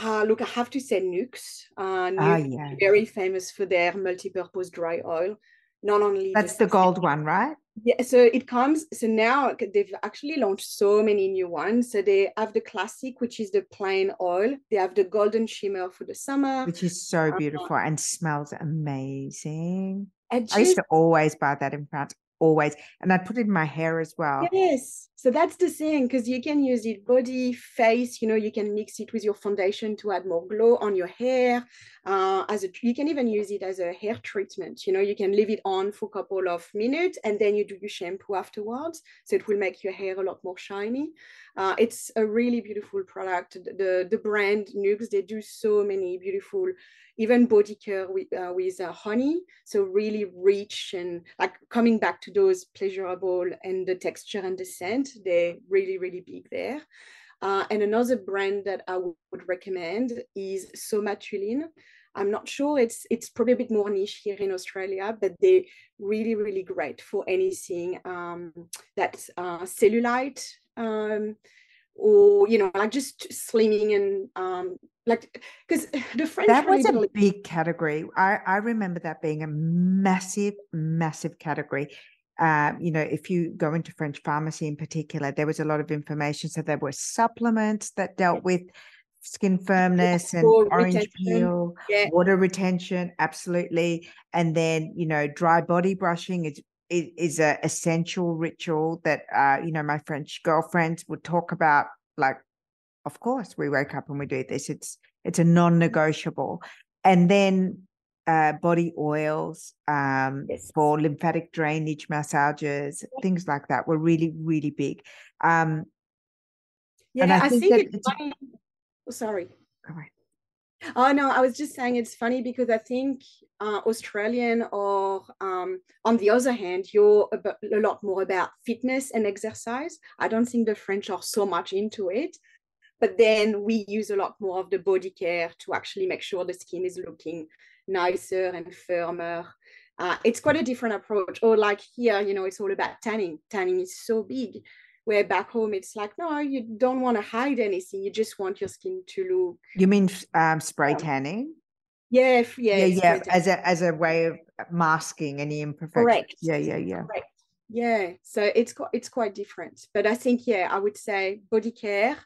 uh, look, I have to say Nuxe. Uh, ah, yeah. very famous for their multi-purpose dry oil. Not only that's the gold one, right? Yeah. So it comes. So now they've actually launched so many new ones. So they have the classic, which is the plain oil. They have the golden shimmer for the summer, which is so uh, beautiful uh, and smells amazing. I, just, I used to always buy that in France always and i put it in my hair as well yes so that's the thing because you can use it body face you know you can mix it with your foundation to add more glow on your hair uh, as a you can even use it as a hair treatment you know you can leave it on for a couple of minutes and then you do your shampoo afterwards so it will make your hair a lot more shiny uh, it's a really beautiful product the the brand Nuxe they do so many beautiful even body care with, uh, with uh, honey. So really rich and like coming back to those pleasurable and the texture and the scent, they're really, really big there. Uh, and another brand that I would recommend is Somatoline. I'm not sure it's it's probably a bit more niche here in Australia, but they're really really great for anything um, that's uh, cellulite um, or you know like just slimming and um, like because the French that was a big category. I I remember that being a massive, massive category. Um, you know, if you go into French pharmacy in particular, there was a lot of information. So there were supplements that dealt with skin firmness and orange retention. peel, yeah. water retention, absolutely. And then, you know, dry body brushing is is, is a essential ritual that uh, you know, my French girlfriends would talk about like of course we wake up and we do this it's it's a non-negotiable and then uh, body oils um, yes. for lymphatic drainage massages things like that were really really big um, yeah i, I think, think it's oh, sorry Oh no, I was just saying it's funny because I think uh, Australian or um, on the other hand, you're a, a, lot more about fitness and exercise. I don't think the French are so much into it, but then we use a lot more of the body care to actually make sure the skin is looking nicer and firmer. Uh, it's quite a different approach. Or like here, you know, it's all about tanning. Tanning is so big where back home it's like no you don't want to hide anything you just want your skin to look you mean um, spray tanning yeah yeah yeah, yeah as a as a way of masking any imperfections correct yeah yeah yeah correct. yeah so it's quite it's quite different but i think yeah i would say body care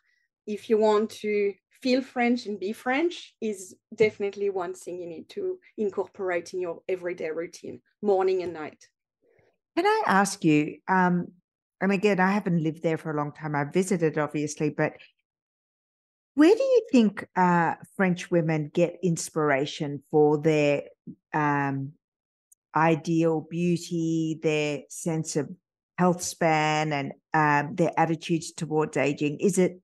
if you want to feel french and be french is definitely one thing you need to incorporate in your everyday routine morning and night can i ask you um and again, I haven't lived there for a long time. I visited, obviously, but where do you think uh, French women get inspiration for their um, ideal beauty, their sense of health span, and um, their attitudes towards aging? Is it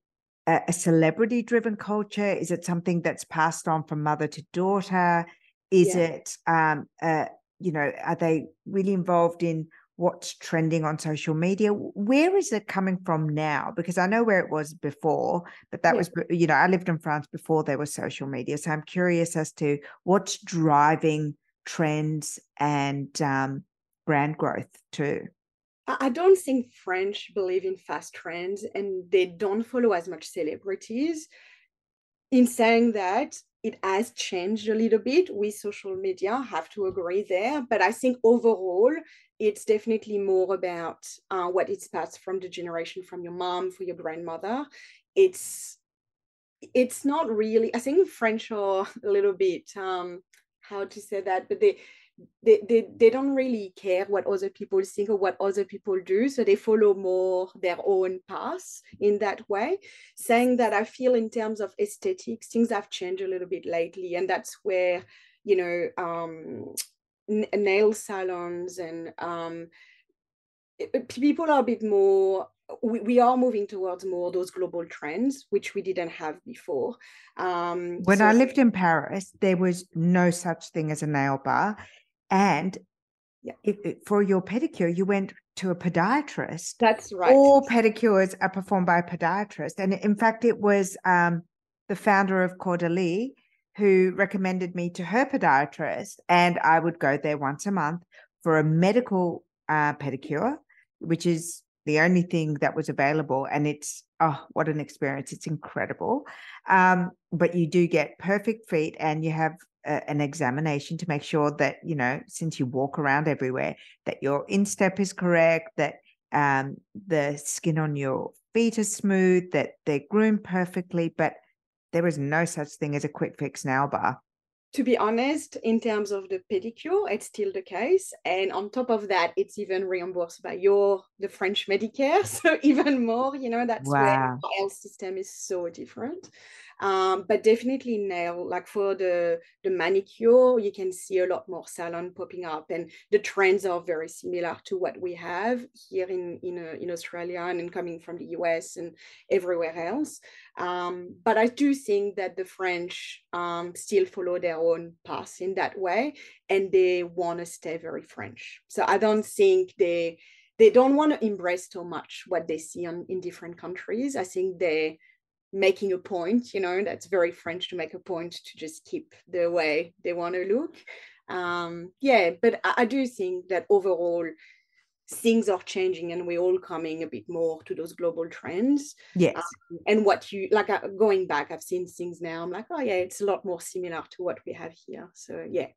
a, a celebrity driven culture? Is it something that's passed on from mother to daughter? Is yeah. it, um, uh, you know, are they really involved in what's trending on social media where is it coming from now because i know where it was before but that yeah. was you know i lived in france before there was social media so i'm curious as to what's driving trends and um, brand growth too I don't think French believe in fast trends and they don't follow as much celebrities. In saying that, it has changed a little bit with social media, have to agree there. But I think overall, it's definitely more about uh, what it's passed from the generation from your mom for your grandmother it's it's not really i think french are a little bit um how to say that but they they, they they don't really care what other people think or what other people do so they follow more their own path in that way. Saying that i feel in terms of aesthetics things have changed a little bit lately and that's where you know um nail salons and um, people are a bit more we, we are moving towards more those global trends which we didn't have before. Um, when so- i lived in paris there was no such thing as a nail bar and yeah. If, if, for your pedicure you went to a podiatrist that's right all pedicures are performed by a podiatrist and in fact it was um, the founder of Caudalie who recommended me to her podiatrist, and I would go there once a month for a medical uh, pedicure, which is the only thing that was available. And it's oh, what an experience! It's incredible. Um, but you do get perfect feet, and you have a, an examination to make sure that you know, since you walk around everywhere, that your instep is correct, that um, the skin on your feet is smooth, that they're groomed perfectly, but there is no such thing as a quick fix nail bar. To be honest, in terms of the pedicure, it's still the case. And on top of that, it's even reimbursed by your the French Medicare. So even more, you know, that's wow. where the health system is so different. Um, but definitely nail, like for the, the manicure, you can see a lot more salon popping up and the trends are very similar to what we have here in, in, uh, in Australia and coming from the US and everywhere else. Um, but I do think that the French um, still follow their own path in that way and they want to stay very French. So I don't think they they don't want to embrace so much what they see on, in different countries. I think they making a point you know that's very french to make a point to just keep the way they want to look. Um yeah but I, I do think that overall things are changing and we're all coming a bit more to those global trends. Yes. Um, and what you like uh, going back i've seen things now i'm like oh yeah it's a lot more similar to what we have here. So yeah.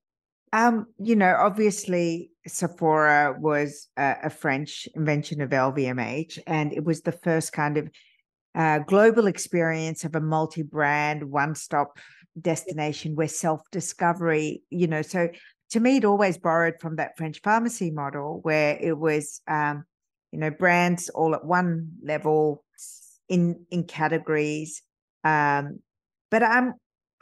Um, you know, obviously Sephora was a, a French invention of LVMH, and it was the first kind of uh, global experience of a multi-brand one-stop destination where self-discovery you know so to me it always borrowed from that french pharmacy model where it was um, you know brands all at one level in in categories um, but i'm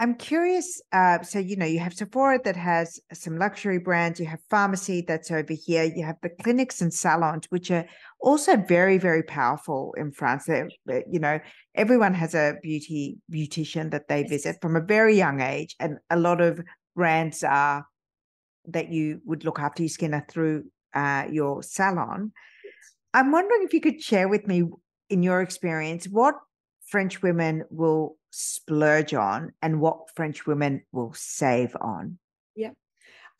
I'm curious. Uh, so, you know, you have Sephora that has some luxury brands, you have pharmacy that's over here, you have the clinics and salons, which are also very, very powerful in France. They're, you know, everyone has a beauty beautician that they visit from a very young age, and a lot of brands are that you would look after your skin through uh, your salon. I'm wondering if you could share with me, in your experience, what French women will splurge on and what French women will save on? Yeah.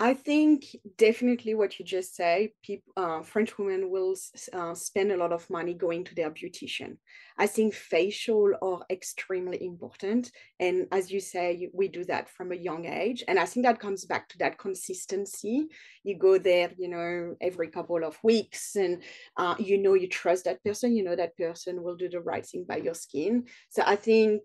I think definitely what you just say, people, uh, French women will uh, spend a lot of money going to their beautician. I think facial are extremely important. And as you say, we do that from a young age. And I think that comes back to that consistency. You go there, you know, every couple of weeks and uh, you know, you trust that person, you know, that person will do the right thing by your skin. So I think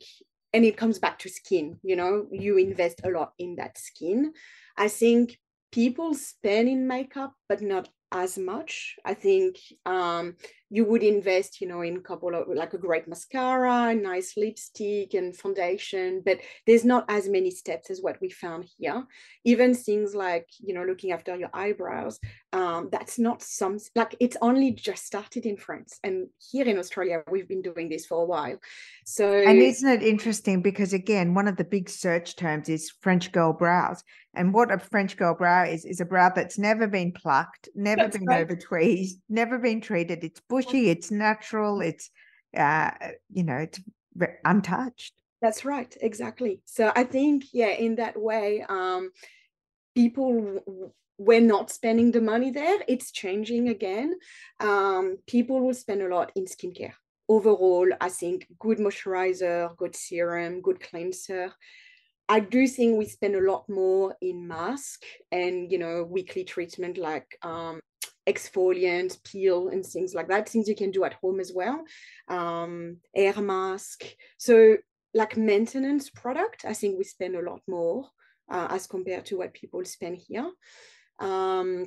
and it comes back to skin you know you invest a lot in that skin i think people spend in makeup but not as much. I think um, you would invest, you know, in a couple of like a great mascara, nice lipstick and foundation, but there's not as many steps as what we found here. Even things like, you know, looking after your eyebrows, um, that's not some, like it's only just started in France. And here in Australia, we've been doing this for a while. So, and isn't it interesting? Because again, one of the big search terms is French girl brows. And what a French girl brow is, is a brow that's never been plucked, never that's been right. over tweezed, never been treated. It's it's natural, it's, uh, you know, it's untouched. That's right, exactly. So I think, yeah, in that way, um, people we're not spending the money there. It's changing again. Um, people will spend a lot in skincare. Overall, I think good moisturizer, good serum, good cleanser I do think we spend a lot more in mask and you know weekly treatment like um, exfoliant, peel, and things like that. Things you can do at home as well. Um, air mask. So like maintenance product, I think we spend a lot more uh, as compared to what people spend here. Um,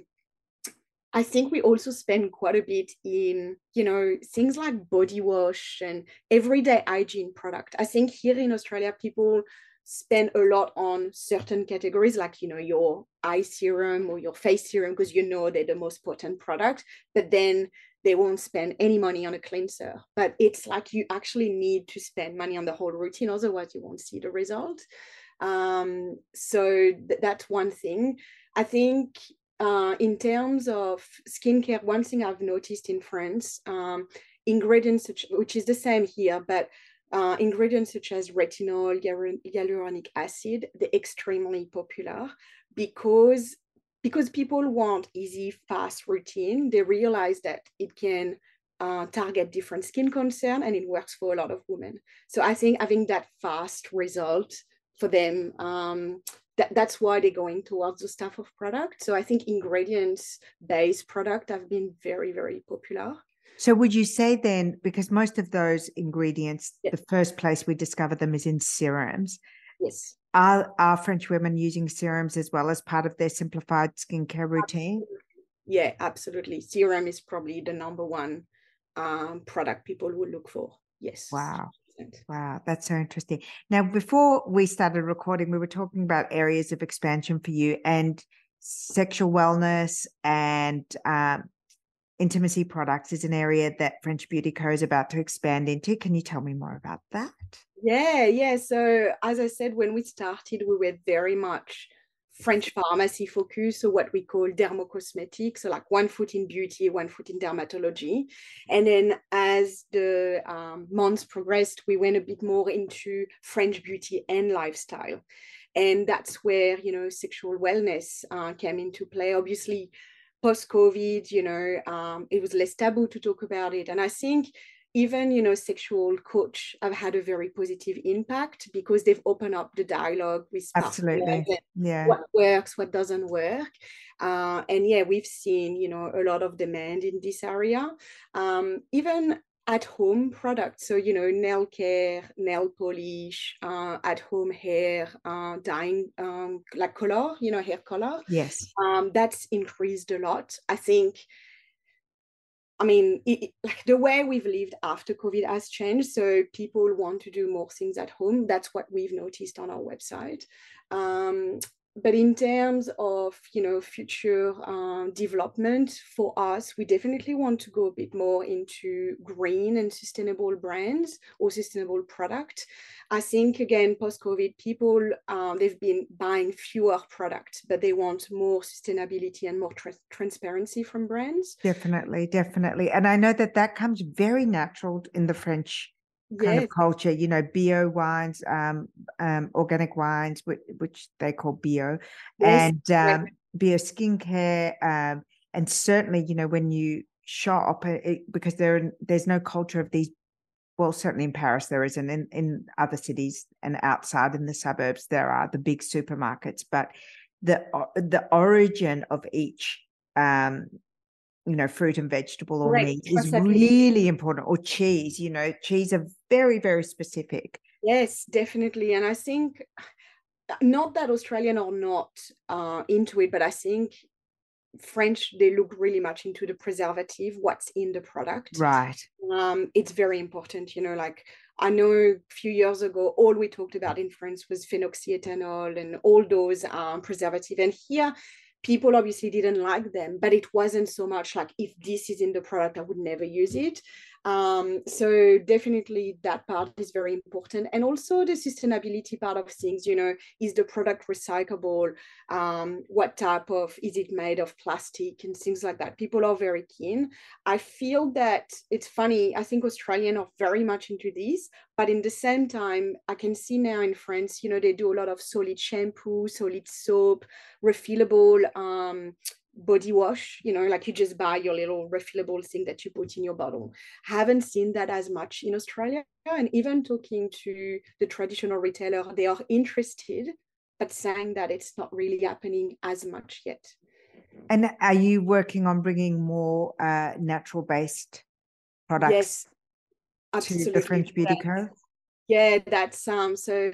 I think we also spend quite a bit in, you know, things like body wash and everyday hygiene product. I think here in Australia, people spend a lot on certain categories like you know your eye serum or your face serum because you know they're the most potent product but then they won't spend any money on a cleanser. But it's like you actually need to spend money on the whole routine otherwise you won't see the result. Um, so th- that's one thing. I think uh, in terms of skincare one thing i've noticed in france um, ingredients which, which is the same here but uh, ingredients such as retinol, hyaluronic acid, they're extremely popular because because people want easy, fast routine. They realize that it can uh, target different skin concern and it works for a lot of women. So I think having that fast result for them, um, that, that's why they're going towards the stuff of product. So I think ingredients based product have been very, very popular. So would you say then, because most of those ingredients, yes. the first place we discover them is in serums. Yes. Are are French women using serums as well as part of their simplified skincare routine? Absolutely. Yeah, absolutely. Serum is probably the number one um, product people will look for. Yes. Wow. Wow, that's so interesting. Now, before we started recording, we were talking about areas of expansion for you and sexual wellness and um, intimacy products is an area that French Beauty Co is about to expand into. Can you tell me more about that? Yeah, yeah. So, as I said, when we started, we were very much French pharmacy focused, so what we call dermocosmetics, so like one foot in beauty, one foot in dermatology. And then as the um, months progressed, we went a bit more into French beauty and lifestyle. And that's where, you know, sexual wellness uh, came into play. Obviously, post COVID, you know, um, it was less taboo to talk about it. And I think even, you know, sexual coach have had a very positive impact because they've opened up the dialogue with absolutely yeah what works, what doesn't work. Uh, and yeah, we've seen, you know, a lot of demand in this area. Um, even at home products. So, you know, nail care, nail polish, uh, at home hair, uh, dyeing, um, like color, you know, hair color. Yes. Um, that's increased a lot. I think I mean, it, like the way we've lived after COVID has changed. So people want to do more things at home. That's what we've noticed on our website. Um, but in terms of you know future um, development for us we definitely want to go a bit more into green and sustainable brands or sustainable product. I think again post covid people um, they've been buying fewer products but they want more sustainability and more tra- transparency from brands. Definitely definitely. And i know that that comes very natural in the french kind yes. of culture, you know, bio wines, um, um, organic wines, which, which they call bio, yes. and um, bio skincare, um, and certainly, you know, when you shop, uh, it, because there there's no culture of these. Well, certainly in Paris there isn't. In in other cities and outside in the suburbs there are the big supermarkets, but the the origin of each um, you know, fruit and vegetable or meat is really important, or cheese, you know, cheese are very, very specific. Yes, definitely. And I think not that Australian are not uh, into it, but I think French, they look really much into the preservative, what's in the product. Right. Um, it's very important, you know, like I know a few years ago, all we talked about in France was phenoxyethanol and all those um, preservative. And here people obviously didn't like them but it wasn't so much like if this is in the product i would never use mm. it um, so definitely that part is very important. And also the sustainability part of things you know is the product recyclable? Um, what type of is it made of plastic and things like that? People are very keen. I feel that it's funny i think australian are very much into this but in the same time i can see now in france you know they do a lot of solid shampoo solid soap refillable um, body wash you know like you just buy your little refillable thing that you put in your bottle. Haven't seen that as much in australia and even talking to the traditional retailer they are interested but saying that it's not really happening as much yet. And are you working on bringing more uh, natural based products yes. to the french beauty co yeah that's um so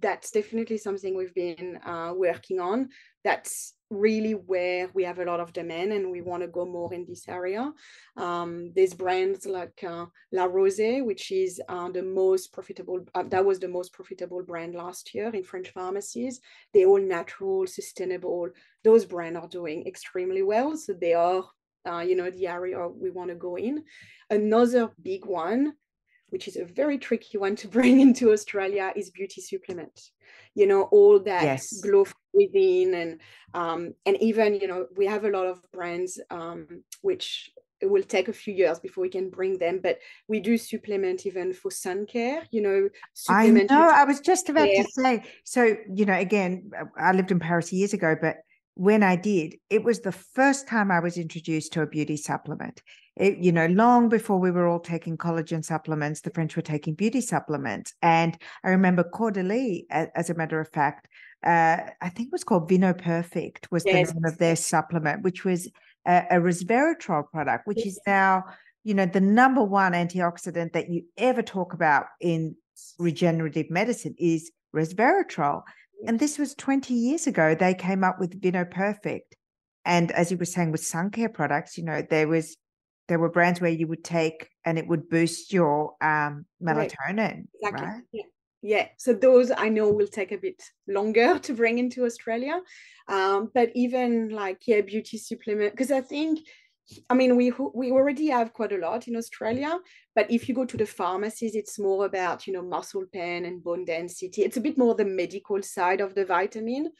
that's definitely something we've been uh, working on that's really where we have a lot of demand and we want to go more in this area. Um, there's brands like uh, La Rosée, which is uh, the most profitable, uh, that was the most profitable brand last year in French pharmacies. They're all natural, sustainable. Those brands are doing extremely well. So they are, uh, you know, the area we want to go in. Another big one which is a very tricky one to bring into Australia, is beauty supplement. You know, all that yes. glow within and um, and even you know we have a lot of brands um, which it will take a few years before we can bring them but we do supplement even for sun care you know i know i was just about to say so you know again i lived in paris years ago but when I did, it was the first time I was introduced to a beauty supplement. It, you know, long before we were all taking collagen supplements, the French were taking beauty supplements. And I remember Caudalie, as a matter of fact, uh, I think it was called Vino Perfect, was yes. the name of their supplement, which was a, a resveratrol product, which is now, you know, the number one antioxidant that you ever talk about in regenerative medicine is resveratrol. And this was 20 years ago. They came up with Vino Perfect. And as you were saying with sun care products, you know, there was there were brands where you would take and it would boost your um, melatonin. Right. Exactly. Right? Yeah. yeah. So those I know will take a bit longer to bring into Australia. Um, but even like yeah, beauty supplement, because I think I mean, we we already have quite a lot in Australia, but if you go to the pharmacies, it's more about you know muscle pain and bone density. It's a bit more the medical side of the vitamin,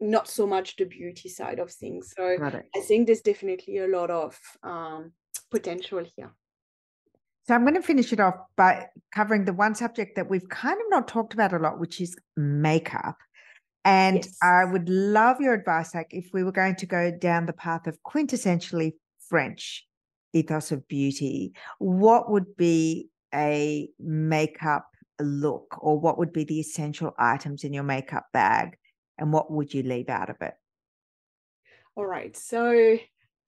not so much the beauty side of things. So I think there's definitely a lot of um, potential here. So I'm going to finish it off by covering the one subject that we've kind of not talked about a lot, which is makeup. And yes. I would love your advice, like if we were going to go down the path of quintessentially French ethos of beauty, what would be a makeup look or what would be the essential items in your makeup bag and what would you leave out of it? All right. So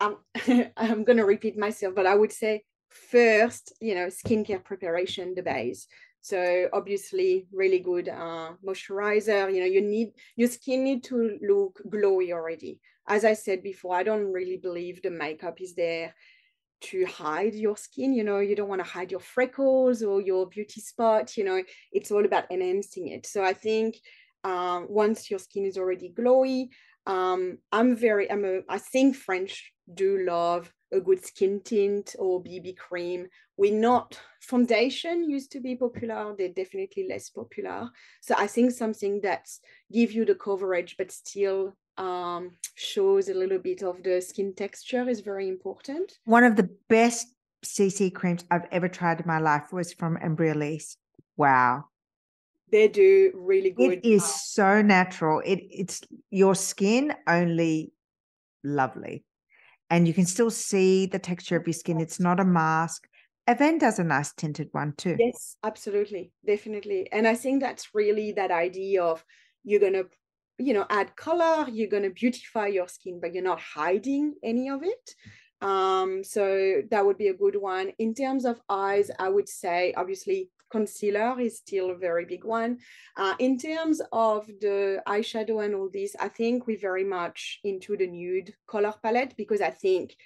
um, I'm going to repeat myself, but I would say first, you know, skincare preparation, the base. So obviously, really good uh, moisturizer. You know, you need your skin need to look glowy already. As I said before, I don't really believe the makeup is there to hide your skin. You know, you don't want to hide your freckles or your beauty spot. You know, it's all about enhancing it. So I think um, once your skin is already glowy, um, I'm very, I'm a, I think French do love a good skin tint or BB cream. We're not, foundation used to be popular, they're definitely less popular. So I think something that give you the coverage, but still um, shows a little bit of the skin texture is very important. One of the best CC creams I've ever tried in my life was from Embryolisse. Wow. They do really good. It is so natural. It it's your skin only lovely. And you can still see the texture of your skin. It's not a mask. Avène does a nice tinted one too. Yes, absolutely. Definitely. And I think that's really that idea of you're gonna you know add color you're going to beautify your skin but you're not hiding any of it. Um, so that would be a good one. In terms of eyes i would say obviously concealer is still a very big one. Uh, in terms of the eyeshadow and all this i think we're very much into the nude color palette because i think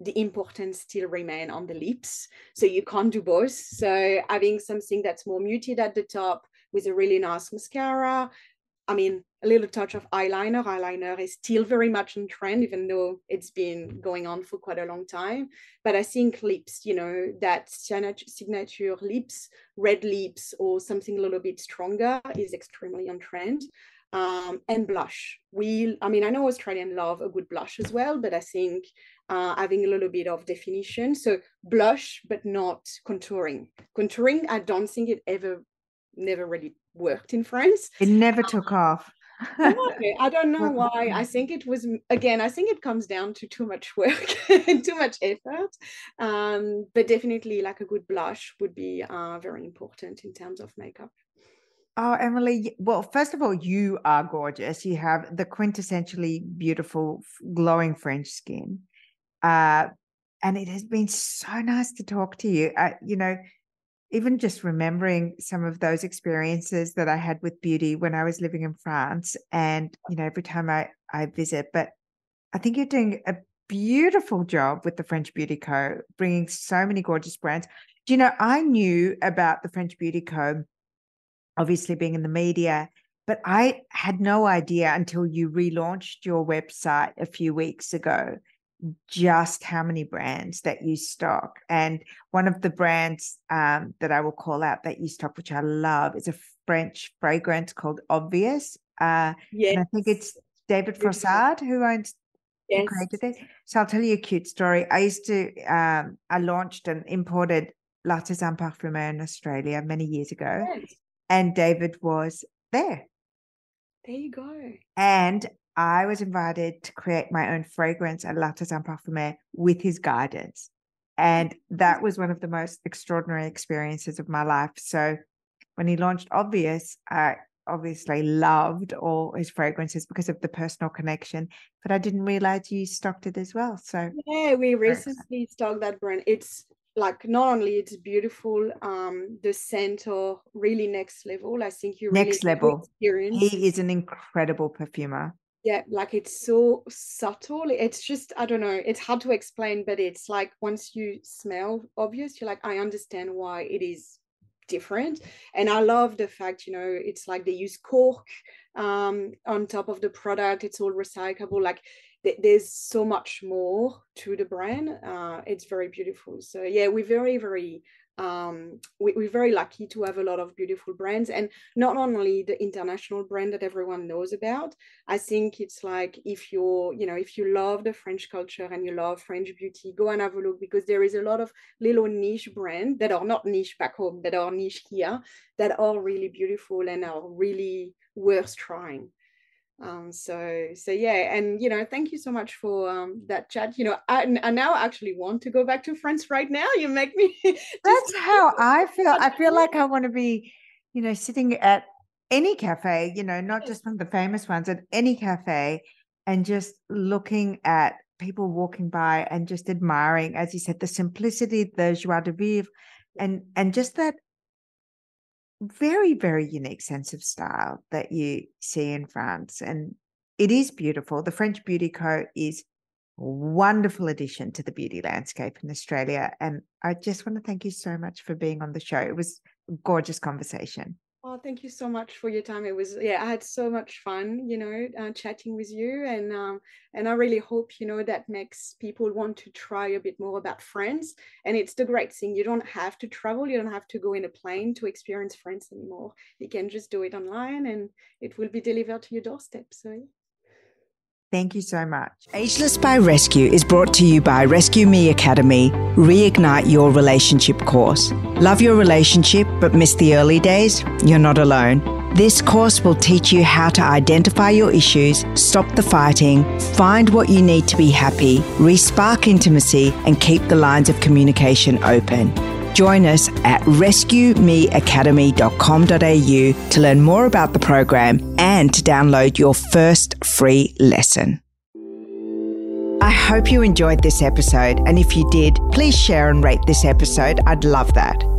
the importance still remain on the lips. So you can't do both. So having something that's more muted at the top with a really nice mascara I mean, a little touch of eyeliner. Eyeliner is still very much in trend, even though it's been going on for quite a long time. But I think lips, you know, that signature lips, red lips, or something a little bit stronger is extremely on trend. Um, and blush. We, I mean, I know Australians love a good blush as well, but I think uh, having a little bit of definition. So blush, but not contouring. Contouring, I don't think it ever, never really worked in France. It never took off. I don't know why. I think it was again. I think it comes down to too much work and too much effort. Um, but definitely, like a good blush would be uh, very important in terms of makeup. Oh, Emilie. Well, first of all, you are gorgeous. You have the quintessentially beautiful, glowing French skin. Uh, and it has been so nice to talk to you. Uh, you know, even just remembering some of those experiences that I had with beauty when I was living in France and you know every time I I visit but I think you're doing a beautiful job with the French Beauty Co bringing so many gorgeous brands. Do you know I knew about the French Beauty Co obviously being in the media but I had no idea until you relaunched your website a few weeks ago just how many brands that you stock. And one of the brands um, that I will call out that you stock, which I love, is a French fragrance called Obvious. Uh, yes. And I think it's David Frossard who owns yes. created it. So I'll tell you a cute story. I used to, um, I launched and imported L'Artisan Parfumeur in Australia many years ago. Yes. And David was there. There you go. And I was invited to create my own fragrance at L'Artisan Parfumeur with his guidance. And that was one of the most extraordinary experiences of my life. So when he launched Obvious, I obviously loved all his fragrances because of the personal connection, but I didn't realize you stocked it as well. So yeah, we recently stocked that brand. It's like not only it's beautiful, um, the scent or really next level. I think you really next level experience. He is an incredible perfumer yeah like it's so subtle it's just i don't know it's hard to explain but it's like once you smell obvious you're like i understand why it is different. And i love the fact you know it's like they use cork um, on top of the product it's all recyclable like th- there's so much more to the brand uh, it's very beautiful. So yeah we're very very um, we, are very lucky to have a lot of beautiful brands and not only the international brand that everyone knows about. I think it's like if you're you know if you love the french culture and you love french beauty go and have a look because there is a lot of little niche brands that are not niche back home that are niche here that are really beautiful and are really worth trying um so so yeah and you know thank you so much for um that chat you know I, I now actually want to go back to france right now you make me that's how i feel i feel like i want to be you know sitting at any cafe you know not just one of the famous ones at any cafe and just looking at people walking by and just admiring as you said the simplicity the joie de vivre and and just that very, very unique sense of style that you see in France. And it is beautiful. The French Beauty Co. is a wonderful addition to the beauty landscape in Australia. And I just want to thank you so much for being on the show. It was a gorgeous conversation. Oh, thank you so much for your time. It was yeah, I had so much fun, you know, uh, chatting with you, and um, and I really hope you know that makes people want to try a bit more about France. And it's the great thing; you don't have to travel, you don't have to go in a plane to experience France anymore. You can just do it online, and it will be delivered to your doorstep. So. Yeah. Thank you so much. Ageless by Rescue is brought to you by Rescue Me Academy, Reignite Your Relationship course. Love your relationship but miss the early days? You're not alone. This course will teach you how to identify your issues, stop the fighting, find what you need to be happy, respark intimacy, and keep the lines of communication open. Join us at rescuemeacademy.com.au to learn more about the program and to download your first free lesson. I hope you enjoyed this episode, and if you did, please share and rate this episode. I'd love that.